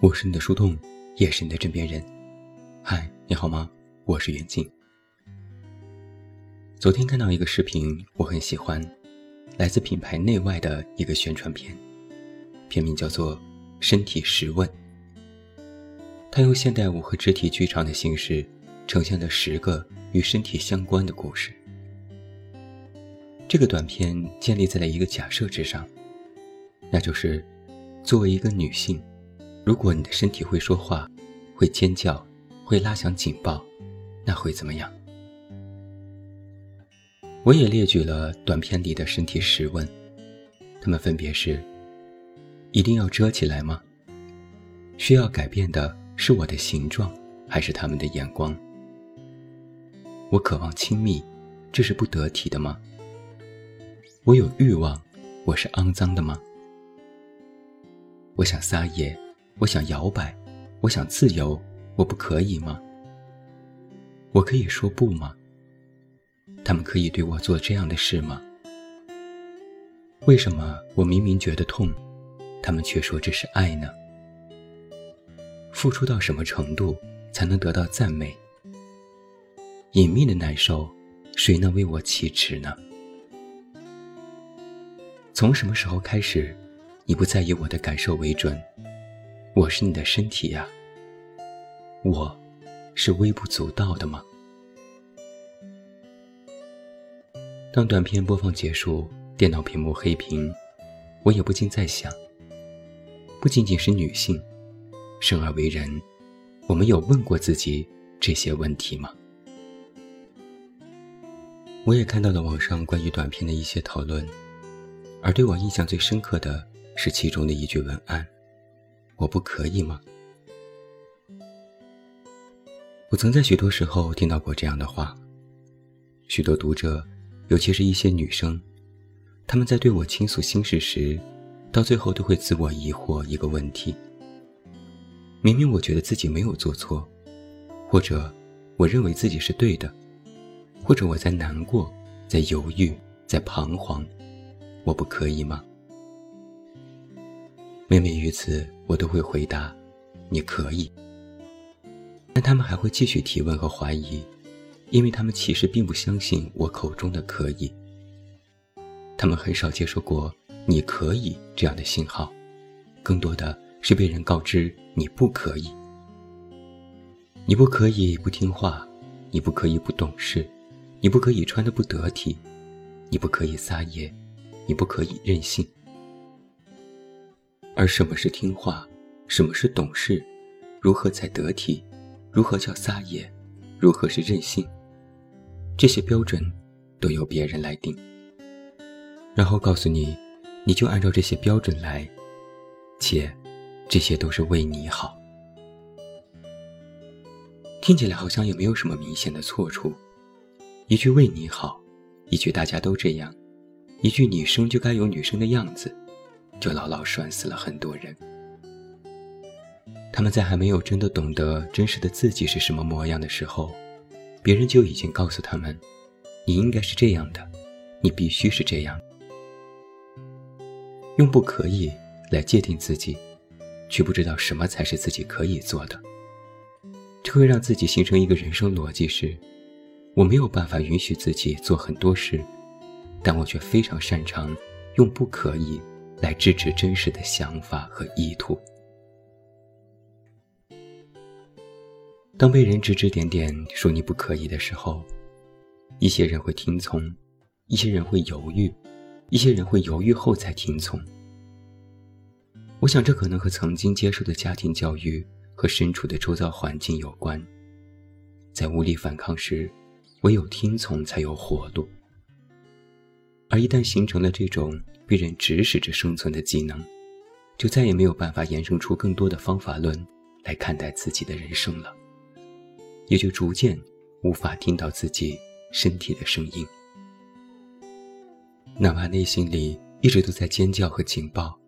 我是你的树洞，也是你的枕边人。嗨，你好吗？我是袁静。昨天看到一个视频，我很喜欢，来自品牌内外的一个宣传片，片名叫做《身体十问》。它用现代舞和肢体剧场的形式，呈现了十个与身体相关的故事。这个短片建立在了一个假设之上，那就是，作为一个女性，如果你的身体会说话，会尖叫，会拉响警报，那会怎么样？我也列举了短片里的身体十问，他们分别是：一定要遮起来吗？需要改变的是我的形状，还是他们的眼光？我渴望亲密，这是不得体的吗？我有欲望，我是肮脏的吗？我想撒野，我想摇摆，我想自由，我不可以吗？我可以说不吗？他们可以对我做这样的事吗？为什么我明明觉得痛，他们却说这是爱呢？付出到什么程度才能得到赞美？隐秘的难受，谁能为我启齿呢？从什么时候开始，你不再以我的感受为准？我是你的身体呀，我是微不足道的吗？当短片播放结束，电脑屏幕黑屏，我也不禁在想：不仅仅是女性，生而为人，我们有问过自己这些问题吗？我也看到了网上关于短片的一些讨论。而对我印象最深刻的是其中的一句文案：“我不可以吗？”我曾在许多时候听到过这样的话。许多读者，尤其是一些女生，他们在对我倾诉心事时，到最后都会自我疑惑一个问题：明明我觉得自己没有做错，或者我认为自己是对的，或者我在难过，在犹豫，在彷徨。我不可以吗？每每于此，我都会回答：“你可以。”但他们还会继续提问和怀疑，因为他们其实并不相信我口中的“可以”。他们很少接受过“你可以”这样的信号，更多的是被人告知“你不可以”。你不可以不听话，你不可以不懂事，你不可以穿的不得体，你不可以撒野。你不可以任性，而什么是听话，什么是懂事，如何才得体，如何叫撒野，如何是任性，这些标准都由别人来定，然后告诉你，你就按照这些标准来，且这些都是为你好。听起来好像也没有什么明显的错处，一句为你好，一句大家都这样。一句“女生就该有女生的样子”，就牢牢拴死了很多人。他们在还没有真的懂得真实的自己是什么模样的时候，别人就已经告诉他们：“你应该是这样的，你必须是这样。”用“不可以”来界定自己，却不知道什么才是自己可以做的，这会让自己形成一个人生逻辑：是我没有办法允许自己做很多事。但我却非常擅长用“不可以”来制止真实的想法和意图。当被人指指点点说你不可以的时候，一些人会听从，一些人会犹豫，一些人会犹豫后才听从。我想，这可能和曾经接受的家庭教育和身处的周遭环境有关。在无力反抗时，唯有听从才有活路。而一旦形成了这种被人指使着生存的技能，就再也没有办法衍生出更多的方法论来看待自己的人生了，也就逐渐无法听到自己身体的声音。哪怕内心里一直都在尖叫和警报，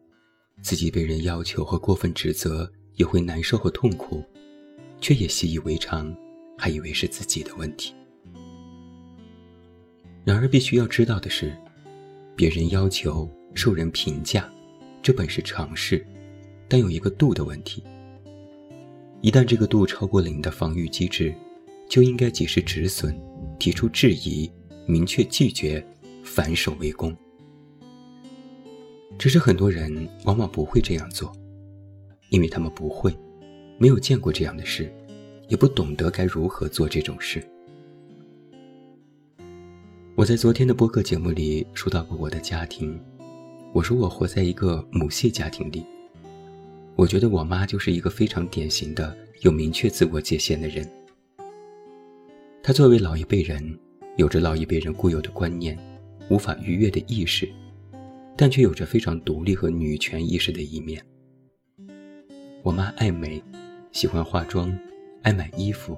自己被人要求和过分指责也会难受和痛苦，却也习以为常，还以为是自己的问题。然而，必须要知道的是。别人要求受人评价，这本是常事，但有一个度的问题，一旦这个度超过了你的防御机制，就应该及时止损，提出质疑，明确拒绝，反手为攻。只是很多人往往不会这样做，因为他们不会，没有见过这样的事，也不懂得该如何做这种事。我在昨天的播客节目里说到过我的家庭，我说我活在一个母系家庭里。我觉得我妈就是一个非常典型的有明确自我界限的人。她作为老一辈人，有着老一辈人固有的观念，无法逾越的意识，但却有着非常独立和女权意识的一面。我妈爱美，喜欢化妆，爱买衣服，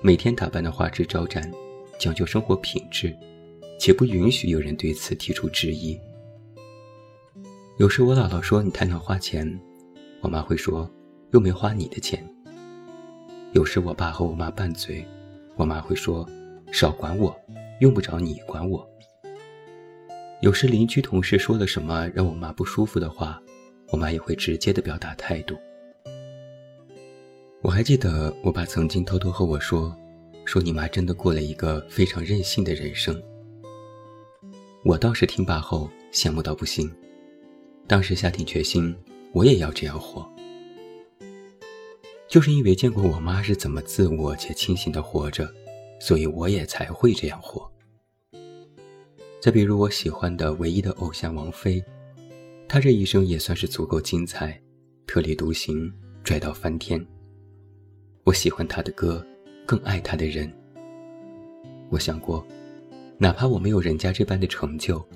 每天打扮的花枝招展，讲究生活品质，且不允许有人对此提出质疑。有时我姥姥说你太乱花钱。我妈会说：“又没花你的钱。”有时我爸和我妈拌嘴，我妈会说：“少管我，用不着你管我。”有时邻居同事说了什么让我妈不舒服的话，我妈也会直接的表达态度。我还记得我爸曾经偷偷和我说：“说你妈真的过了一个非常任性的人生。”我倒是听罢后羡慕到不行，当时下定决心。我也要这样活，就是因为见过我妈是怎么自我且清醒的活着，所以我也才会这样活。再比如我喜欢的唯一的偶像王菲，她这一生也算是足够精彩，特立独行，拽到翻天。我喜欢她的歌，更爱她的人。我想过，哪怕我没有人家这般的成就，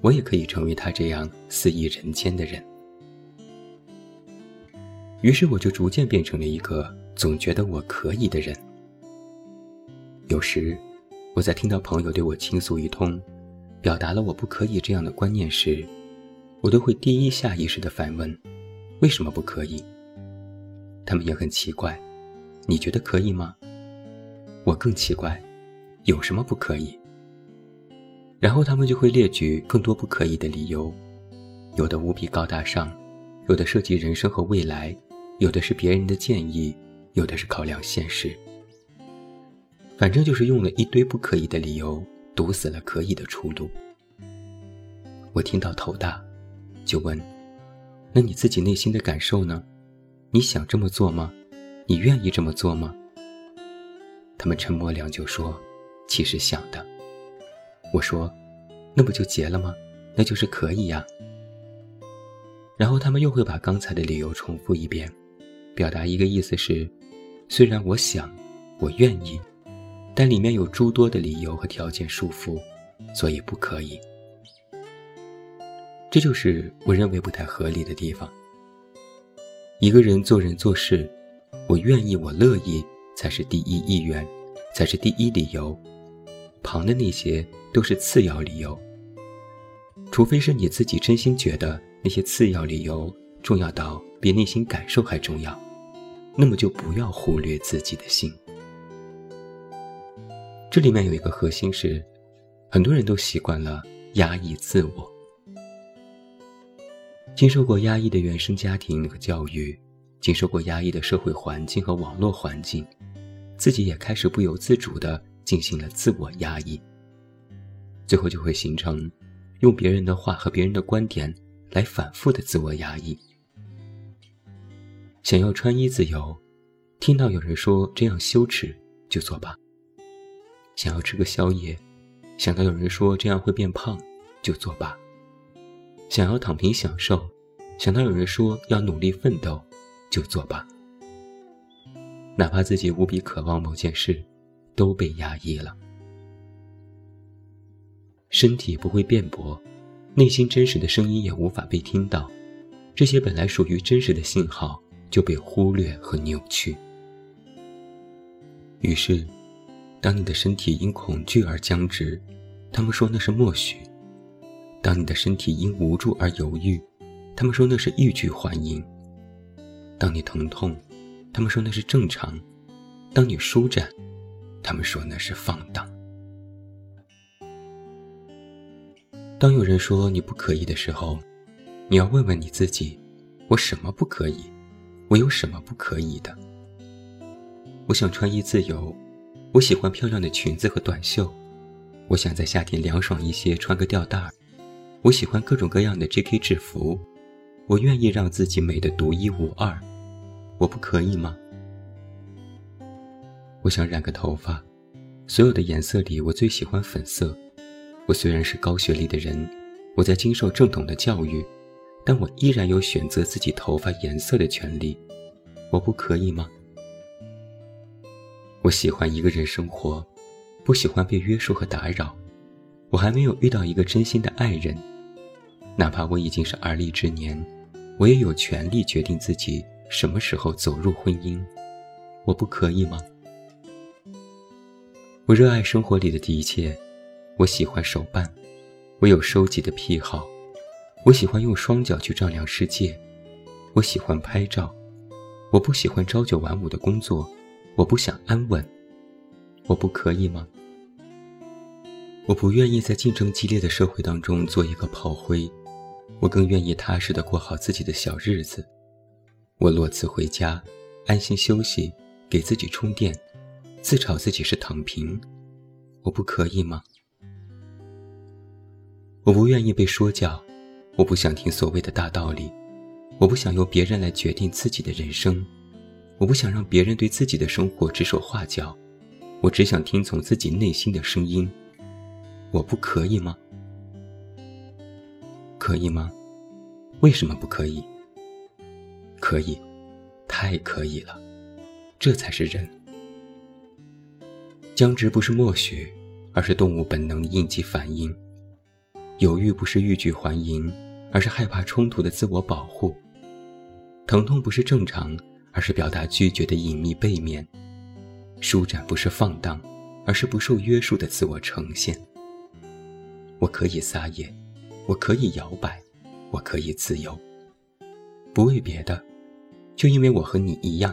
我也可以成为他这样肆意人间的人。于是我就逐渐变成了一个总觉得我可以的人。有时，我在听到朋友对我倾诉一通，表达了我不可以这样的观念时，我都会第一下意识的反问：为什么不可以？他们也很奇怪，你觉得可以吗？我更奇怪，有什么不可以？然后他们就会列举更多不可以的理由，有的无比高大上，有的涉及人生和未来。有的是别人的建议，有的是考量现实。反正就是用了一堆不可以的理由，堵死了可以的出路。我听到头大，就问：“那你自己内心的感受呢？你想这么做吗？你愿意这么做吗？”他们沉默良久，说：“其实想的。”我说：“那不就结了吗？那就是可以呀。”然后他们又会把刚才的理由重复一遍。表达一个意思是，虽然我想，我愿意，但里面有诸多的理由和条件束缚，所以不可以。这就是我认为不太合理的地方。一个人做人做事，我愿意，我乐意，才是第一意愿，才是第一理由，旁的那些都是次要理由。除非是你自己真心觉得那些次要理由。重要到比内心感受还重要，那么就不要忽略自己的心。这里面有一个核心是，很多人都习惯了压抑自我，经受过压抑的原生家庭和教育，经受过压抑的社会环境和网络环境，自己也开始不由自主地进行了自我压抑，最后就会形成用别人的话和别人的观点来反复的自我压抑。想要穿衣自由，听到有人说这样羞耻，就做吧。想要吃个宵夜，想到有人说这样会变胖，就做吧。想要躺平享受，想到有人说要努力奋斗，就做吧。哪怕自己无比渴望某件事，都被压抑了。身体不会辩驳，内心真实的声音也无法被听到，这些本来属于真实的信号。就被忽略和扭曲。于是，当你的身体因恐惧而僵直，他们说那是默许；当你的身体因无助而犹豫，他们说那是欲拒还迎；当你疼痛，他们说那是正常；当你舒展，他们说那是放荡。当有人说你不可以的时候，你要问问你自己：我什么不可以？我有什么不可以的？我想穿衣自由，我喜欢漂亮的裙子和短袖，我想在夏天凉爽一些，穿个吊带儿。我喜欢各种各样的 J.K. 制服，我愿意让自己美得独一无二，我不可以吗？我想染个头发，所有的颜色里我最喜欢粉色。我虽然是高学历的人，我在经受正统的教育，但我依然有选择自己头发颜色的权利，我不可以吗？我喜欢一个人生活，不喜欢被约束和打扰。我还没有遇到一个真心的爱人。哪怕我已经是而立之年，我也有权利决定自己什么时候走入婚姻，我不可以吗？我热爱生活里的一切，我喜欢手办，我有收集的癖好，我喜欢用双脚去丈量世界，我喜欢拍照，我不喜欢朝九晚五的工作，我不想安稳，我不可以吗？我不愿意在竞争激烈的社会当中做一个炮灰。我更愿意踏实的过好自己的小日子。我落辞回家，安心休息，给自己充电，自嘲自己是躺平。我不可以吗？我不愿意被说教，我不想听所谓的大道理，我不想由别人来决定自己的人生，我不想让别人对自己的生活指手画脚，我只想听从自己内心的声音。我不可以吗？可以吗？为什么不可以？可以，太可以了，这才是人。僵直不是默许，而是动物本能的应激反应；犹豫不是欲拒还迎，而是害怕冲突的自我保护；疼痛不是正常，而是表达拒绝的隐秘背面；舒展不是放荡，而是不受约束的自我呈现。我可以撒野。我可以摇摆，我可以自由，不为别的，就因为我和你一样，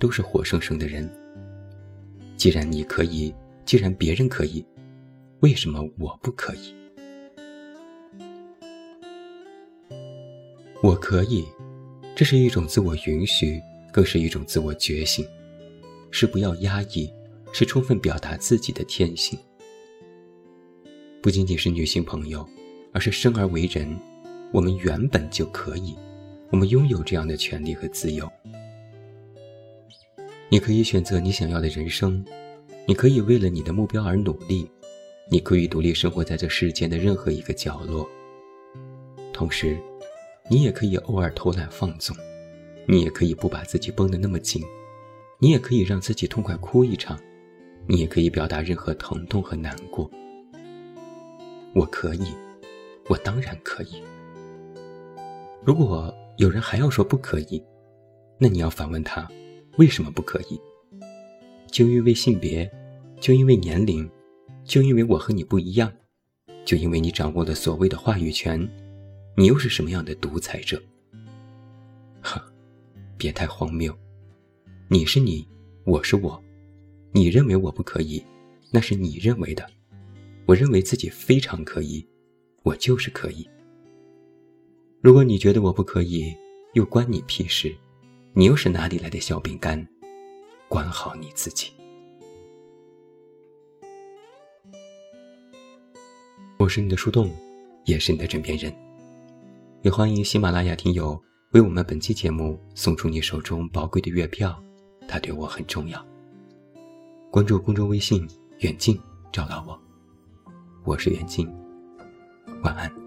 都是活生生的人。既然你可以，既然别人可以，为什么我不可以？我可以，这是一种自我允许，更是一种自我觉醒，是不要压抑，是充分表达自己的天性。不仅仅是女性朋友。而是生而为人，我们原本就可以，我们拥有这样的权利和自由。你可以选择你想要的人生，你可以为了你的目标而努力，你可以独立生活在这世间的任何一个角落。同时，你也可以偶尔偷懒放纵，你也可以不把自己绷得那么紧，你也可以让自己痛快哭一场，你也可以表达任何疼痛和难过。我可以。我当然可以。如果有人还要说不可以，那你要反问他，为什么不可以？就因为性别，就因为年龄，就因为我和你不一样，就因为你掌握了所谓的话语权，你又是什么样的独裁者？呵，别太荒谬。你是你，我是我，你认为我不可以，那是你认为的，我认为自己非常可以。我就是可以。如果你觉得我不可以，又关你屁事？你又是哪里来的小饼干？管好你自己。我是你的树洞，也是你的枕边人。也欢迎喜马拉雅听友为我们本期节目送出你手中宝贵的月票，它对我很重要。关注公众微信“远近”，找到我。我是远近。晚安。